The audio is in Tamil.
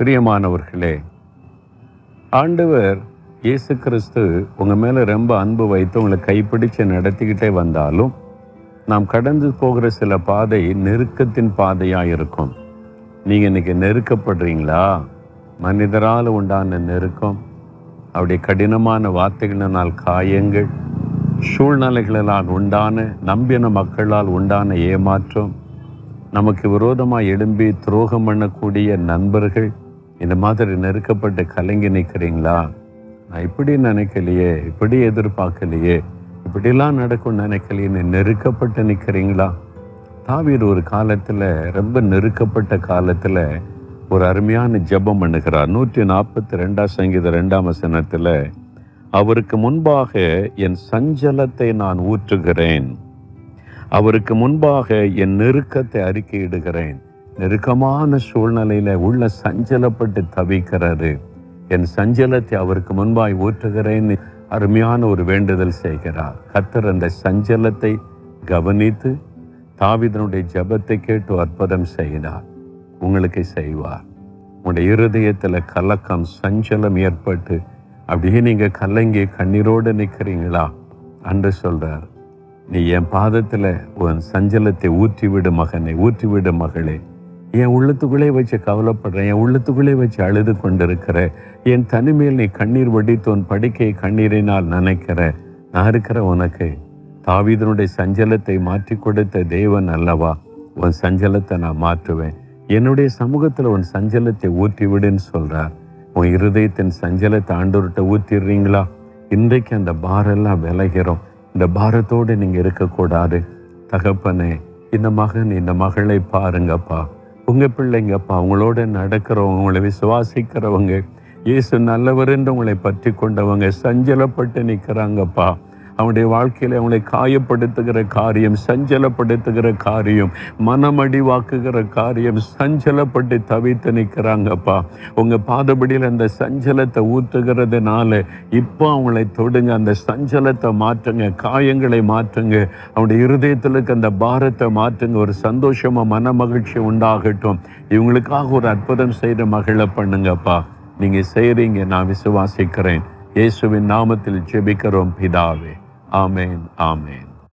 பிரியமானவர்களே ஆண்டவர் இயேசு கிறிஸ்து உங்கள் மேலே ரொம்ப அன்பு வைத்து உங்களை கைப்பிடிச்சு நடத்திக்கிட்டே வந்தாலும் நாம் கடந்து போகிற சில பாதை நெருக்கத்தின் பாதையாக இருக்கும். நீங்கள் இன்றைக்கி நெருக்கப்படுறீங்களா? மனிதரால் உண்டான நெருக்கம் அவருடைய கடினமான வார்த்தைகளினால் காயங்கள் சூழ்நிலைகளால் உண்டான நம்பின மக்களால் உண்டான ஏமாற்றம் நமக்கு விரோதமாக எழும்பி துரோகம் பண்ணக்கூடிய நண்பர்கள் இந்த மாதிரி நெருக்கப்பட்டு கலங்கி நிற்கிறீங்களா நான் இப்படி நினைக்கலையே இப்படி எதிர்பார்க்கலையே இப்படிலாம் நடக்கும் நினைக்கலையே நெருக்கப்பட்டு நிற்கிறீங்களா தாவீர் ஒரு காலத்தில் ரொம்ப நெருக்கப்பட்ட காலத்தில் ஒரு அருமையான ஜெபம் பண்ணுகிறார். நூற்றி நாற்பத்தி ரெண்டாம் சங்கீத ரெண்டாம் வசனத்தில் அவருக்கு முன்பாக என் சஞ்சலத்தை நான் ஊற்றுகிறேன். அவருக்கு முன்பாக என் நெருக்கத்தை அறிக்கையிடுகிறேன். நெருக்கமான சூழ்நிலையில உள்ள சஞ்சலப்பட்டு தவிக்கிறாரு என் சஞ்சலத்தை அவருக்கு முன்பாய் ஊற்றுகிறேன். அருமையான ஒரு வேண்டுதல் செய்கிறார். கத்தர் அந்த சஞ்சலத்தை கவனித்து தாவிதனுடைய ஜெபத்தை கேட்டு அற்புதம் செய்கிறார். உங்களுக்கு செய்வார். உங்களுடைய இருதயத்தில் கலக்கம் சஞ்சலம் ஏற்பட்டு அப்படியே நீங்கள் கலங்கி கண்ணீரோடு நிற்கிறீங்களா அன்று சொல்கிறார் நீ என் பாதத்தில் உன் சஞ்சலத்தை ஊற்றிவிடு மகனே மகனை மகளே. என் உள்ளத்துக்குள்ளே வச்சு கவலைப்படுறேன் என் உள்ளத்துக்குள்ளே வச்சு அழுது கொண்டிருக்கிற என் தனிமையில் நீ கண்ணீர் வடித்து உன் படுக்கை கண்ணீரினால் நினைக்கிற நான் இருக்கிற உனக்கு தாவீதனுடைய சஞ்சலத்தை மாற்றி கொடுத்த தேவன் அல்லவா? உன் சஞ்சலத்தை நான் மாற்றுவேன். என்னுடைய சமூகத்தில் உன் சஞ்சலத்தை ஊற்றி விடுன்னு சொல்கிறார் உன் இருதயத்தின் சஞ்சலத்தை ஆண்டோர்கிட்ட ஊற்றிடுறீங்களா? இன்றைக்கு அந்த பாரெல்லாம் விலகிறோம். இந்த பாரத்தோடு நீங்க இருக்கக்கூடாது. தகப்பனே இந்த மகன் இந்த மகளை பாருங்கப்பா. உங்க பிள்ளைங்கப்பா அவங்களோட நடக்கிறவங்க உங்களை விசுவாசிக்கிறவங்க இயேசு நல்லவர் என்று உங்களை பற்றி கொண்டவங்க சஞ்சலப்பட்டு நிற்கிறாங்கப்பா. அவனுடைய வாழ்க்கையில் அவனை காயப்படுத்துகிற காரியம் சஞ்சலப்படுத்துகிற காரியம் மனமடிவாக்குகிற காரியம் சஞ்சலப்பட்டு தவித்து நிற்கிறாங்கப்பா. உங்கள் பாதபடியில் அந்த சஞ்சலத்தை ஊற்றுகிறதுனால இப்போ அவங்களை தொடுங்க அந்த சஞ்சலத்தை மாற்றுங்க காயங்களை மாற்றுங்க அவனுடைய இருதயத்தில் இருக்க அந்த பாரத்தை மாற்றுங்க ஒரு சந்தோஷமாக மன மகிழ்ச்சி உண்டாகட்டும். இவங்களுக்காக ஒரு அற்புதம் செய்த மகிழ பண்ணுங்கப்பா. நீங்கள் செய்கிறீங்க நான் விசுவாசிக்கிறேன். இயேசுவின் நாமத்தில் ஜெபிக்கிறோம் பிதாவே. Amen. Amen.